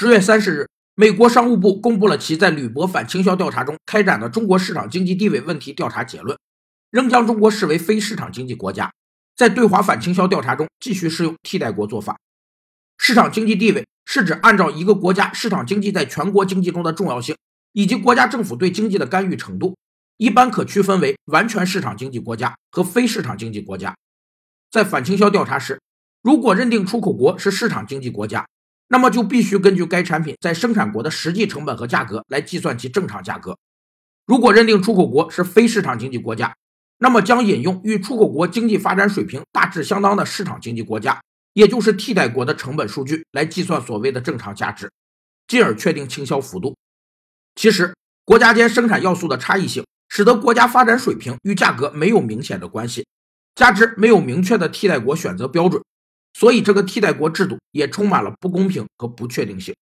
十月三十日，美国商务部公布了其在铝箔反倾销调查中开展的中国市场经济地位问题调查结论，仍将中国视为非市场经济国家，在对华反倾销调查中继续适用替代国做法。市场经济地位是指按照一个国家市场经济在全国经济中的重要性以及国家政府对经济的干预程度，一般可区分为完全市场经济国家和非市场经济国家。在反倾销调查时，如果认定出口国是市场经济国家，那么就必须根据该产品在生产国的实际成本和价格来计算其正常价格。如果认定出口国是非市场经济国家，那么将引用与出口国经济发展水平大致相当的市场经济国家，也就是替代国的成本数据来计算所谓的正常价值，进而确定倾销幅度。其实，国家间生产要素的差异性，使得国家发展水平与价格没有明显的关系，加之没有明确的替代国选择标准。所以，这个替代国制度也充满了不公平和不确定性。